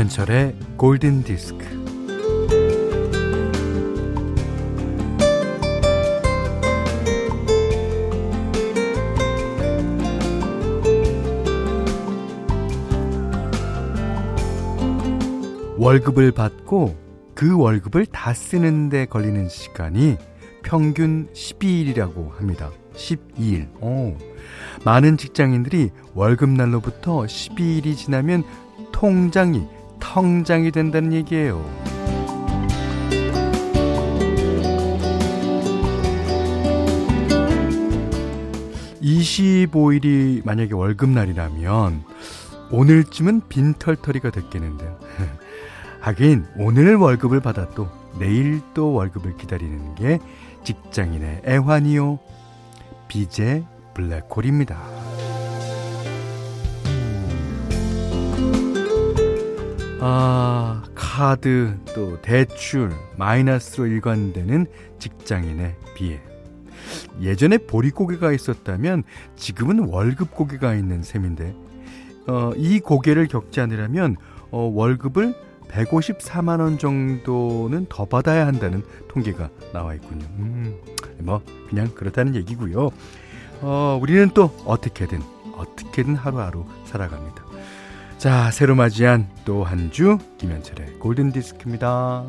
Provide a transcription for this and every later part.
김현철의 골든 디스크. 월급을 받고 그 월급을 다 쓰는데 걸리는 시간이 평균 12일이라고 합니다. 12일. 오. 많은 직장인들이 월급날로부터 12일이 지나면 통장이 텅장이 된다는 얘기예요. 25일이 만약에 월급날이라면 오늘쯤은 빈털터리가 됐겠는데요. 하긴 오늘 월급을 받아도 내일 또 월급을 기다리는 게 직장인의 애환이요. 비제 블랙홀입니다. 아, 카드, 또 대출, 마이너스로 일관되는 직장인의 비애. 예전에 보릿고개가 있었다면 지금은 월급 고개가 있는 셈인데, 어, 이 고개를 겪지 않으려면 어, 월급을 154만원 정도는 더 받아야 한다는 통계가 나와 있군요. 음, 뭐, 그냥 그렇다는 얘기고요. 어, 우리는 또 어떻게든, 어떻게든 하루하루 살아갑니다. 자, 새로 맞이한 또 한 주 김현철의 골든디스크입니다.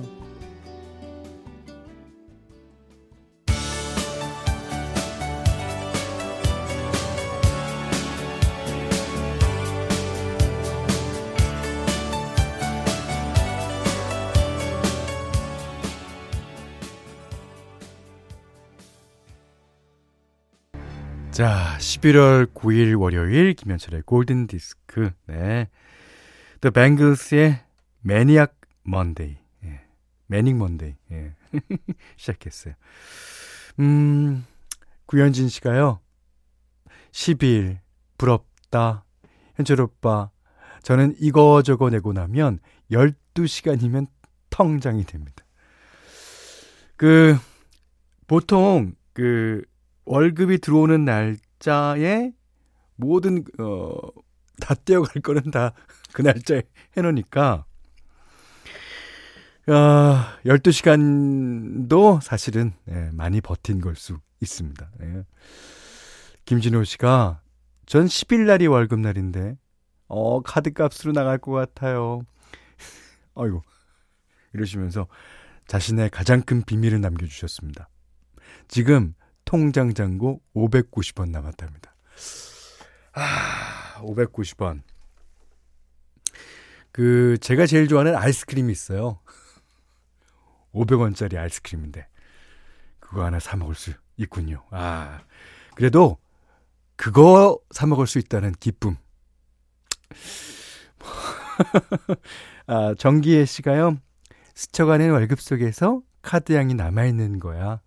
자, 11월 9일 월요일 김현철의 골든 디스크. 네. The Bangles의 매니악 먼데이. 예. 매닉 먼데이. 예. 시작했어요. 음, 구현진 씨가요. 10일 부럽다. 현철 오빠. 저는 이거저거 내고 나면 12시간이면 텅장이 됩니다. 그 보통 그 월급이 들어오는 날짜에 모든 어 다 떼어갈 거는 다 그 날짜에 해놓으니까 어, 12시간도 사실은 예, 많이 버틴 걸 수 있습니다. 예. 김진호 씨가 전 10일 날이 월급 날인데 어 카드 값으로 나갈 것 같아요. 아이고 이러시면서 자신의 가장 큰 비밀을 남겨주셨습니다. 지금 통장 잔고 590원 남았답니다. 아, 590원. 그, 제가 제일 좋아하는 아이스크림이 있어요. 500원짜리 아이스크림인데. 그거 하나 사 먹을 수 있군요. 아, 그래도, 그거 사 먹을 수 있다는 기쁨. 아, 정기혜 씨가요, 스쳐가는 월급 속에서 카드 양이 남아 있는 거야.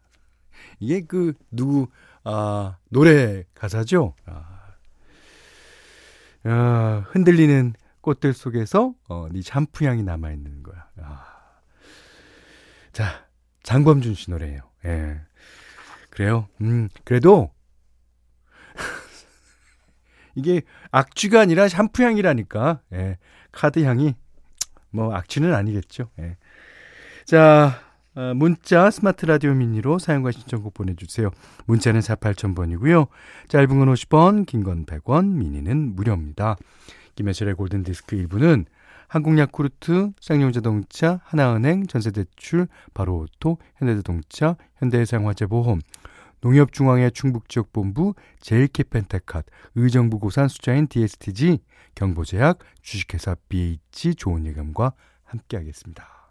이게 그 누구 아 노래 가사죠. 아, 아 흔들리는 꽃들 속에서 어, 네 샴푸 향이 남아 있는 거야. 아. 자 장범준 씨 노래예요. 예. 그래요. 음 그래도 이게 악취가 아니라 샴푸 향이라니까. 예. 카드 향이 뭐 악취는 아니겠죠. 예. 자, 어, 문자 스마트 라디오 미니로 사용과 신청곡 보내주세요. 문자는 4 8 0 0 0번이고요 짧은 건 50원, 긴 건 100원, 미니는 무료입니다. 김혜철의 골든디스크 1부는 한국야쿠르트, 쌍용자동차, 하나은행, 전세대출, 바로오토, 현대자동차, 현대해상화재보험, 농협중앙회 충북지역본부, 제일캐펜테캇, 의정부 고산 수자인 DSTG, 경보제약, 주식회사 BH 좋은 예감과 함께하겠습니다.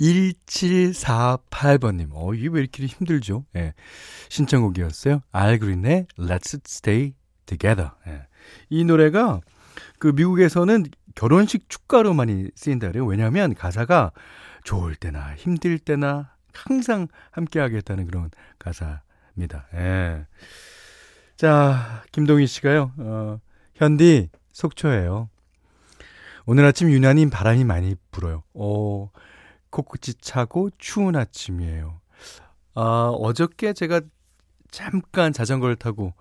1748번님. 어, 이게 왜 이렇게 힘들죠? 예. 신청곡이었어요. 알그린의 Let's Stay Together. 예. 이 노래가 그 미국에서는 결혼식 축가로 많이 쓰인다 그래요. 왜냐하면 가사가 좋을 때나 힘들 때나 항상 함께 하겠다는 그런 가사입니다. 예. 자, 김동희 씨가요, 어, 현디, 속초예요. 오늘 아침 유난히 바람이 많이 불어요. 어, 코끝이 차고 추운 아침이에요. 아, 어저께 제가 잠깐 자전거를 타고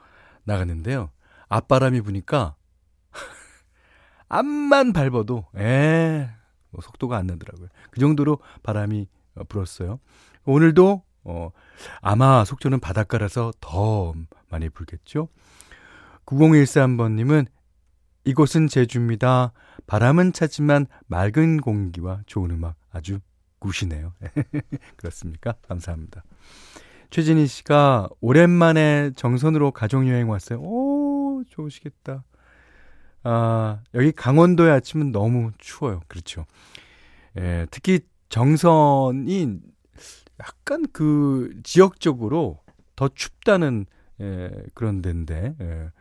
나갔는데요. 앞바람이 부니까 앞만 밟아도 에, 뭐 속도가 안 나더라고요. 그 정도로 바람이 어, 불었어요. 오늘도 어, 아마 속초는 바닷가라서 더 많이 불겠죠. 9013번님은 이곳은 제주입니다. 바람은 차지만 맑은 공기와 좋은 음악 아주 굿이네요. 그렇습니까? 감사합니다. 최진희 씨가 오랜만에 정선으로 가족여행 왔어요. 오, 좋으시겠다. 아, 여기 강원도의 아침은 너무 추워요. 그렇죠. 예, 특히 정선이 약간 그 지역적으로 더 춥다는 예, 그런 데인데 예.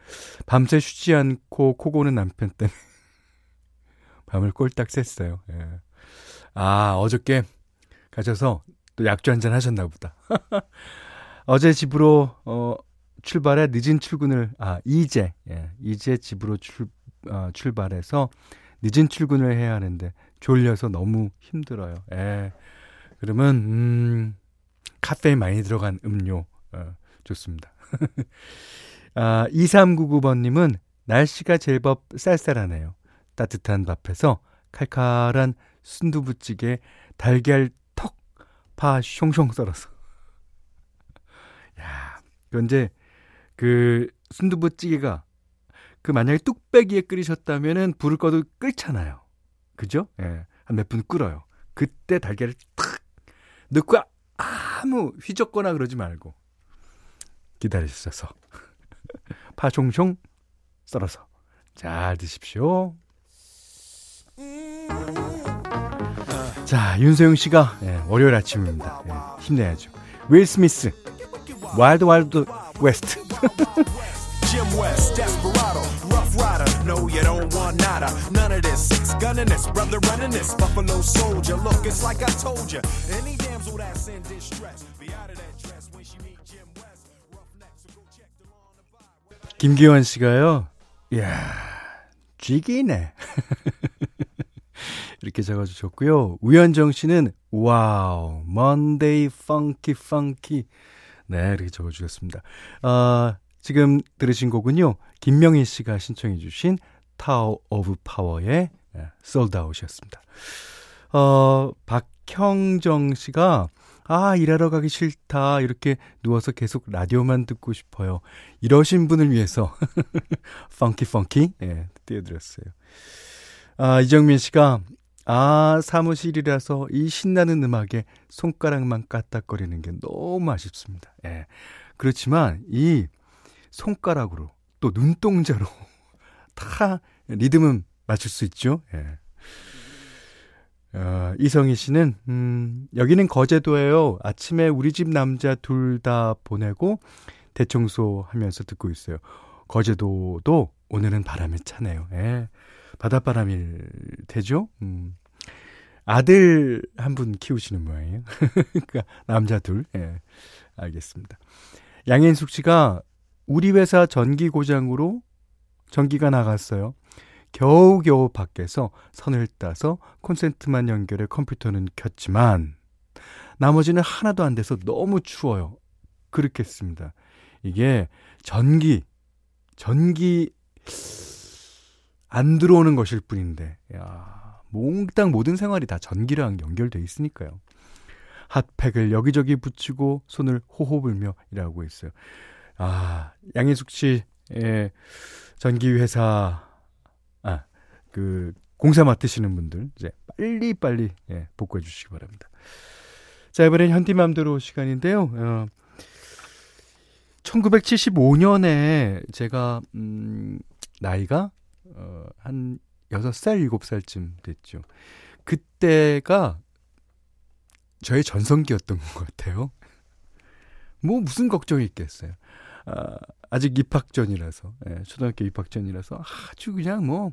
밤새 쉬지 않고 코 고는 남편 때문에 밤을 꼴딱 샜어요. 예. 아 어저께 가셔서 또 약주 한잔 하셨나 보다. 어제 집으로 어, 출발해 늦은 출근을 아 이제 예, 이제 집으로 출 어, 출발해서 늦은 출근을 해야 하는데 졸려서 너무 힘들어요. 예. 그러면 음 카페인 많이 들어간 음료 어, 좋습니다. 아, 2399번님은 날씨가 제법 쌀쌀하네요. 따뜻한 밥에서 칼칼한 순두부찌개 달걀 턱 파 숑숑 썰어서. 야, 그런데 그 순두부찌개가 그 만약에 뚝배기에 끓이셨다면은 불을 꺼도 끓잖아요. 그죠? 예. 한 몇 분 끓여요. 그때 달걀을 탁 넣고 아무 휘젓거나 그러지 말고 기다리셔서 파 송송 썰어서 잘 드십시오. 자, 윤소영 씨가 예, 월요일 아침입니다. 예, 힘내야죠. 윌 스미스, Wild Wild West. Jim West, Desperado, Rough Rider. No, you don't want nada. None of this. Six gunning this, brother running this. Buffalo Soldier. Look, it's like I told you. Any damsel that's in distress, be out of that dress when she meet Jim West. Rough neck, so go check them on the vibe. 김기환 씨가요. 이야, 쥐기네. 이렇게 적어주셨고요. 우현정 씨는 와우, 먼데이 펑키 펑키. 네, 이렇게 적어주셨습니다. 어, 지금 들으신 곡은요. 김명희 씨가 신청해 주신 타워 오브 파워의 Souled Out이었습니다. 어, 박형정 씨가 아, 일하러 가기 싫다. 이렇게 누워서 계속 라디오만 듣고 싶어요. 이러신 분을 위해서 funky funky 예, 띄워드렸어요. 아, 이정민 씨가 아, 사무실이라서 이 신나는 음악에 손가락만 까딱거리는 게 너무 아쉽습니다. 예. 그렇지만 이 손가락으로 또 눈동자로 다 리듬은 맞출 수 있죠. 예. 어, 이성희 씨는 음, 여기는 거제도예요. 아침에 우리 집 남자 둘 다 보내고 대청소 하면서 듣고 있어요. 거제도도 오늘은 바람이 차네요. 예. 바닷바람일 테죠. 음. 아들 한 분 키우시는 모양이에요. 그러니까 남자 둘. 예. 알겠습니다. 양현숙 씨가 우리 회사 전기 고장으로 전기가 나갔어요. 겨우겨우 밖에서 선을 따서 콘센트만 연결해 컴퓨터는 켰지만 나머지는 하나도 안 돼서 너무 추워요. 그렇겠습니다. 이게 전기, 전기 안 들어오는 것일 뿐인데, 야, 몽땅 모든 생활이 다 전기랑 연결돼 있으니까요. 핫팩을 여기저기 붙이고 손을 호호 불며 일하고 있어요. 아, 양희숙 씨의 전기 회사, 아, 그, 공사 맡으시는 분들, 이제 빨리 빨리, 예, 복구해 주시기 바랍니다. 자, 이번엔 현디맘대로 시간인데요. 어, 1975년에 제가, 음, 나이가, 어, 한 6살, 7살쯤 됐죠. 그때가 저의 전성기였던 것 같아요. 뭐 무슨 걱정이 있겠어요. 아, 아직 입학 전이라서, 예, 초등학교 입학 전이라서 아주 그냥 뭐,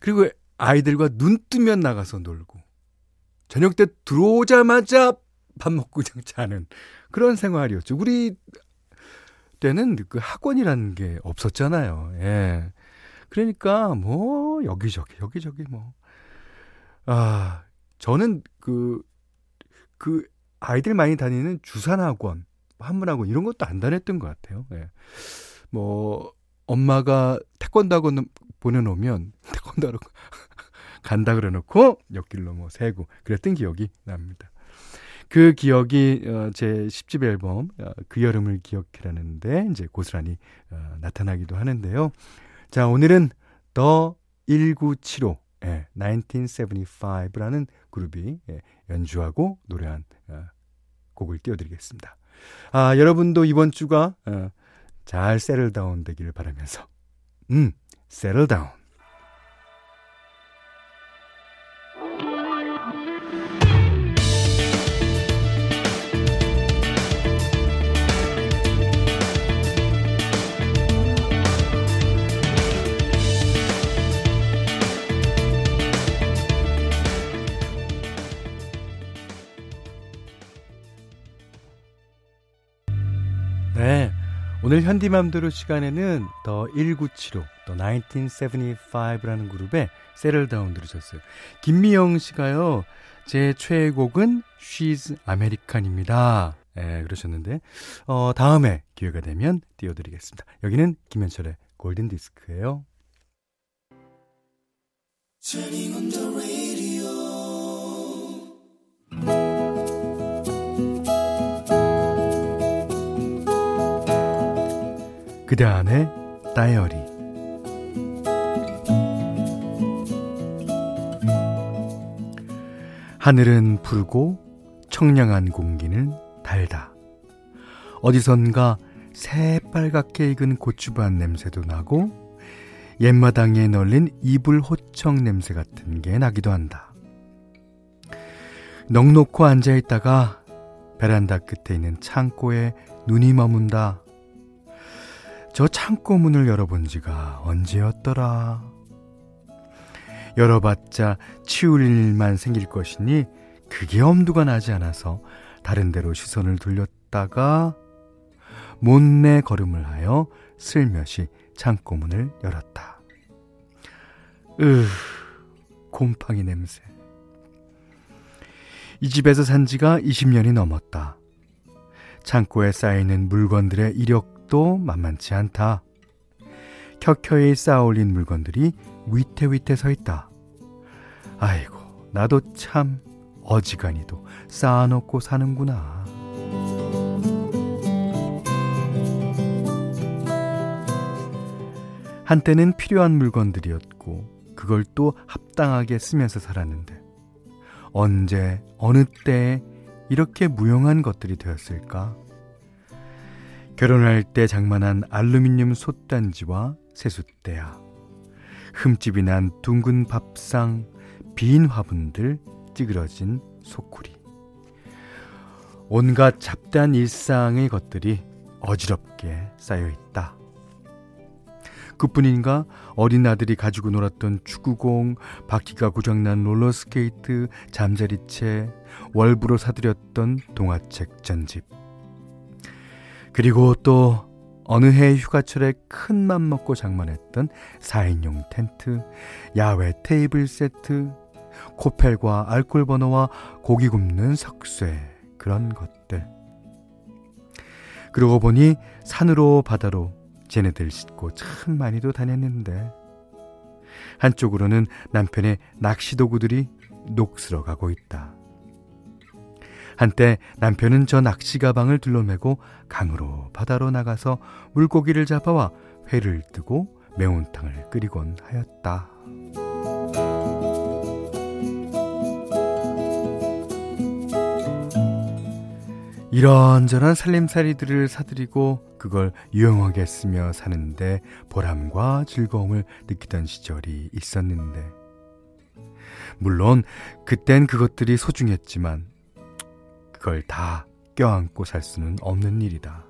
그리고 아이들과 눈 뜨면 나가서 놀고 저녁 때 들어오자마자 밥 먹고 그냥 자는 그런 생활이었죠. 우리 때는 그 학원이라는 게 없었잖아요. 예. 그러니까 뭐 여기저기 여기저기 뭐 아, 저는 그, 그 아이들 많이 다니는 주산학원, 한문학원 이런 것도 안 다녔던 것 같아요. 예. 뭐, 엄마가 태권도 학원 보내놓으면 태권도하러 간다 그래놓고 옆길로 뭐 세고 그랬던 기억이 납니다. 그 기억이 어, 제 10집 앨범 어, 그 여름을 기억해라는데 이제 고스란히 어, 나타나기도 하는데요. 자 오늘은 더 1975 예, 1975라는 그룹이 예, 연주하고 노래한 어, 곡을 띄워드리겠습니다. 아, 여러분도 이번 주가 어, 잘 세틀다운 되기를 바라면서 음, 세틀다운 오늘 현디맘대로 시간에는 더 1975, 더 1975라는 그룹의 세럴 다운 들으셨어요. 김미영 씨가요, 제 최애곡은 She's American입니다. 예, 그러셨는데, 어, 다음에 기회가 되면 띄워드리겠습니다. 여기는 김현철의 골든 디스크예요. 그대 안의 다이어리 하늘은 푸르고 청량한 공기는 달다. 어디선가 새빨갛게 익은 고추밭 냄새도 나고 옛마당에 널린 이불 호청 냄새 같은 게 나기도 한다. 넉놓고 앉아 있다가 베란다 끝에 있는 창고에 눈이 머문다. 저 창고 문을 열어본 지가 언제였더라. 열어봤자 치울 일만 생길 것이니 그게 엄두가 나지 않아서 다른 데로 시선을 돌렸다가 못내 걸음을 하여 슬며시 창고 문을 열었다. 으, 곰팡이 냄새. 이 집에서 산 지가 20년이 넘었다. 창고에 쌓이는 물건들의 이력 도 만만치 않다. 켜켜이 쌓아올린 물건들이 위태위태 서 있다. 아이고, 나도 참 어지간히도 쌓아놓고 사는구나. 한때는 필요한 물건들이었고, 그걸 또 합당하게 쓰면서 살았는데, 언제, 어느 때에 이렇게 무용한 것들이 되었을까? 결혼할 때 장만한 알루미늄 솥단지와 세숫대야, 흠집이 난 둥근 밥상, 빈 화분들, 찌그러진 소쿠리. 온갖 잡다한 일상의 것들이 어지럽게 쌓여 있다. 그뿐인가 어린 아들이 가지고 놀았던 축구공, 바퀴가 고장난 롤러스케이트, 잠자리채, 월부로 사들였던 동화책 전집. 그리고 또 어느 해 휴가철에 큰 맘 먹고 장만했던 4인용 텐트, 야외 테이블 세트, 코펠과 알콜 버너와 고기 굽는 석쇠, 그런 것들. 그러고 보니 산으로 바다로 쟤네들 싣고 참 많이도 다녔는데 한쪽으로는 남편의 낚시 도구들이 녹슬어 가고 있다. 한때 남편은 저 낚시 가방을 둘러매고 강으로 바다로 나가서 물고기를 잡아와 회를 뜨고 매운탕을 끓이곤 하였다. 이런저런 살림살이들을 사들이고 그걸 유용하게 쓰며 사는데 보람과 즐거움을 느끼던 시절이 있었는데 물론 그땐 그것들이 소중했지만 그걸 다 껴안고 살 수는 없는 일이다.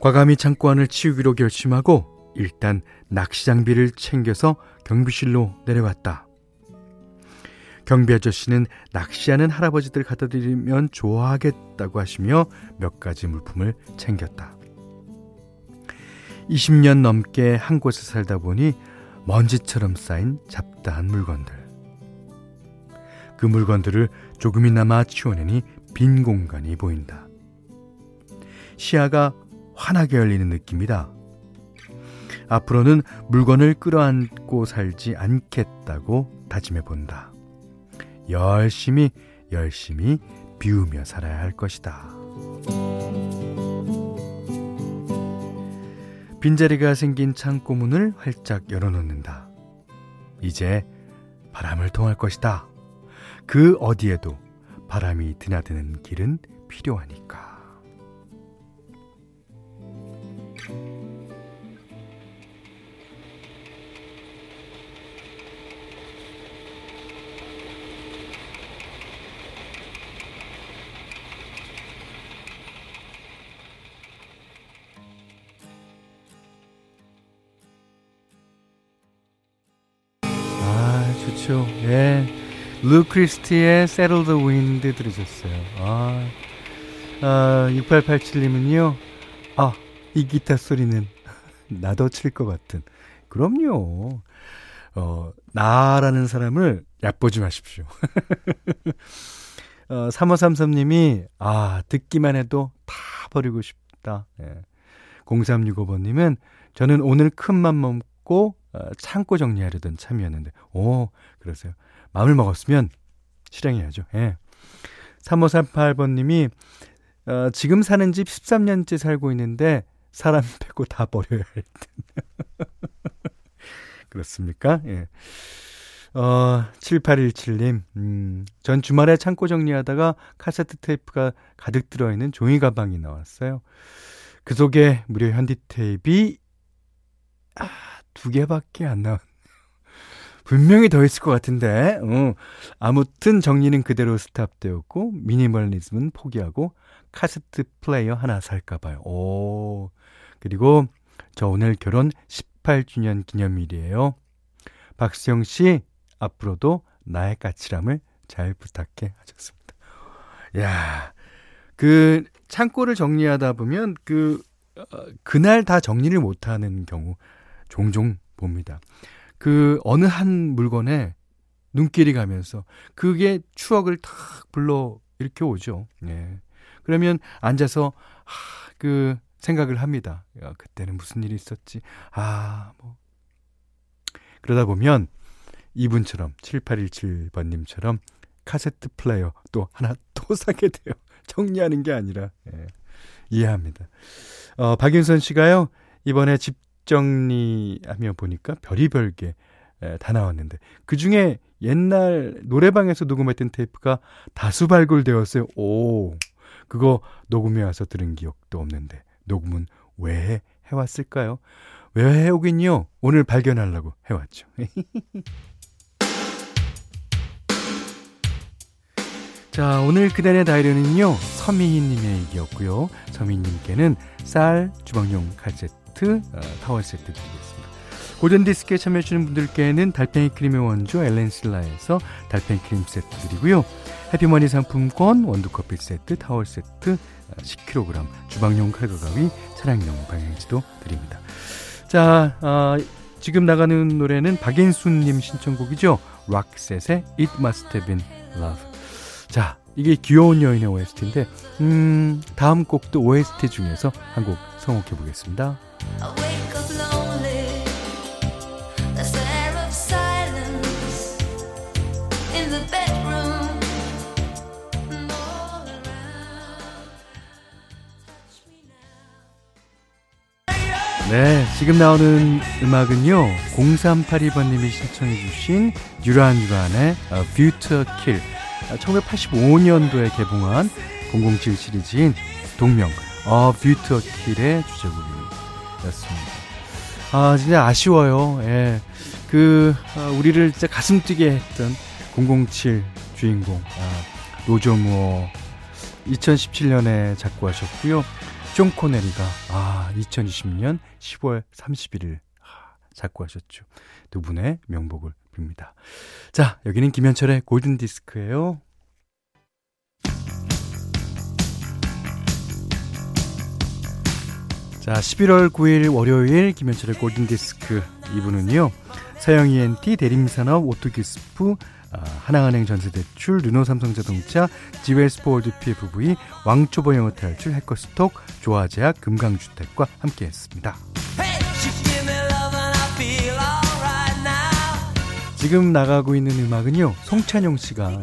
과감히 창고 안을 치우기로 결심하고 일단 낚시 장비를 챙겨서 경비실로 내려갔다. 경비 아저씨는 낚시하는 할아버지들 갖다 드리면 좋아하겠다고 하시며 몇 가지 물품을 챙겼다. 20년 넘게 한 곳에 살다 보니 먼지처럼 쌓인 잡다한 물건들. 그 물건들을 조금이나마 치워내니 빈 공간이 보인다. 시야가 환하게 열리는 느낌이다. 앞으로는 물건을 끌어안고 살지 않겠다고 다짐해 본다. 열심히 열심히 비우며 살아야 할 것이다. 빈자리가 생긴 창고 문을 활짝 열어놓는다. 이제 바람을 통할 것이다. 그 어디에도 바람이 드나드는 길은 필요하니까. 루 크리스티의 Settle the Wind 들으셨어요. 아, 아 6887님은요. 아, 이 기타 소리는 나도 칠 것 같은. 그럼요. 어, 나라는 사람을 얕보지 마십시오. 어, 3533님이, 아, 듣기만 해도 다 버리고 싶다. 예. 0365번님은, 저는 오늘 큰맘 먹고 어, 창고 정리하려던 참이었는데, 오, 그러세요. 마음을 먹었으면 실행해야죠. 예. 3538번님이, 어, 지금 사는 집 13년째 살고 있는데, 사람 빼고 다 버려야 할 듯. 그렇습니까? 예. 어, 7817님, 음, 전 주말에 창고 정리하다가 카세트 테이프가 가득 들어있는 종이 가방이 나왔어요. 그 속에 무료 현디 테이프이, 아, 두 개밖에 안 나왔. 분명히 더 있을 것 같은데. 어. 아무튼 정리는 그대로 스탑되었고 미니멀리즘은 포기하고 카세트 플레이어 하나 살까 봐요. 오. 그리고 저 오늘 결혼 18주년 기념일이에요. 박수영 씨 앞으로도 나의 까칠함을 잘 부탁해 하셨습니다. 야. 그 창고를 정리하다 보면 그 어, 그날 다 정리를 못 하는 경우 종종 봅니다. 그 어느 한 물건에 눈길이 가면서 그게 추억을 탁 불러 이렇게 오죠. 예. 그러면 앉아서 하, 그 생각을 합니다. 야, 그때는 무슨 일이 있었지? 아, 뭐 그러다 보면 이분처럼 7817번님처럼 카세트 플레이어 또 하나 또 사게 돼요. 정리하는 게 아니라 예, 이해합니다. 어, 박윤선 씨가요 이번에 집 정리하며 보니까 별의별 게 다 나왔는데 그 중에 옛날 노래방에서 녹음했던 테이프가 다수 발굴되었어요. 오, 그거 녹음해 와서 들은 기억도 없는데 녹음은 왜 해왔을까요? 왜 해오긴요? 오늘 발견하려고 해왔죠. 자, 오늘 그날의 다이어리는요, 서미희님의 얘기였고요. 서미희님께는 쌀, 주방용 칼세트, 세트, 어, 타월 세트 드리겠습니다. 골든디스크에 참여해주시는 분들께는 달팽이 크림의 원조 엘렌실라에서 달팽이 크림 세트 드리고요. 해피머니 상품권, 원두커피 세트, 타월 세트, 10kg, 어, 주방용 칼과 가위, 차량용 방향지도 드립니다. 자, 어, 지금 나가는 노래는 박인순님 신청곡이죠. 락셋의 It Must Have Been Love. 자, 이게 귀여운 여인의 OST인데, 음, 다음 곡도 OST 중에서 한곡 성곡해 보겠습니다. 네, 지금 나오는 음악은요, 0382번님이 신청해주신 듀란 듀란의 View to Kill. 1985년도에 개봉한 007 시리즈인 동명, 어, to Kill의 주제곡입니다. 였습니다. 아, 진짜 아쉬워요. 예. 그, 아, 우리를 진짜 가슴 뛰게 했던 007 주인공, 아, 로저 무어 2017년에 작고하셨고요. 숀 코네리가 아 2020년 10월 31일 아, 작고하셨죠. 두 분의 명복을 빕니다. 자 여기는 김현철의 골든 디스크예요. 자 11월 9일 월요일 김현철의 골든 디스크 2부는요. 서영 ENT 대림산업 오뚜기 스프 아, 하나은행 전세대출, 르노삼성자동차, 지웰스포드 PFV, 왕초보 영어 탈출, 해커스톡, 조아제약, 금강주택과 함께했습니다. 지금 나가고 있는 음악은요, 송찬용 씨가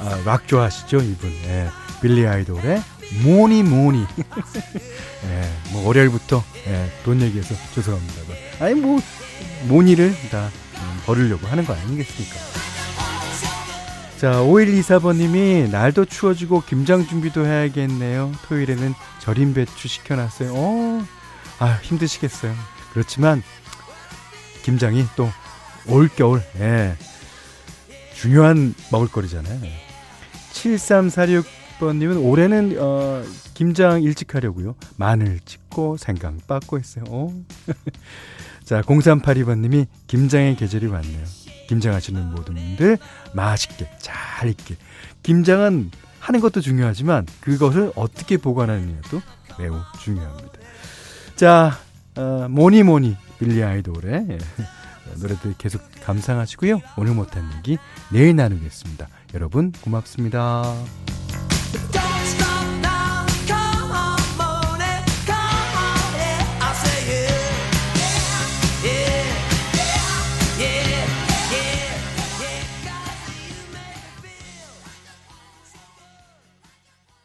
아, 락 좋아하시죠, 이분. 예, 빌리 아이돌의 모니 모니. 예, 뭐 월요일부터 예, 돈 얘기해서 죄송합니다. 아니 뭐 모니를 다 음, 버리려고 하는 거 아니겠습니까? 자, 5124번님이 날도 추워지고 김장 준비도 해야겠네요. 토요일에는 절임 배추 시켜놨어요. 어, 아, 힘드시겠어요. 그렇지만, 김장이 또 올겨울, 예, 중요한 먹을거리잖아요. 7346 번님은 올해는, 어, 김장 일찍 하려고요. 마늘 찍고 생강 빻고 했어요. 어. 자, 0382번님이 김장의 계절이 왔네요. 김장하시는 모든 분들 맛있게 잘 익게. 김장은 하는 것도 중요하지만 그것을 어떻게 보관하느냐도 매우 중요합니다. 자, 어, 뭐니 뭐니 빌리 아이돌의 예, 노래들 계속 감상하시고요. 오늘 못한 얘기 내일 나누겠습니다. 여러분 고맙습니다.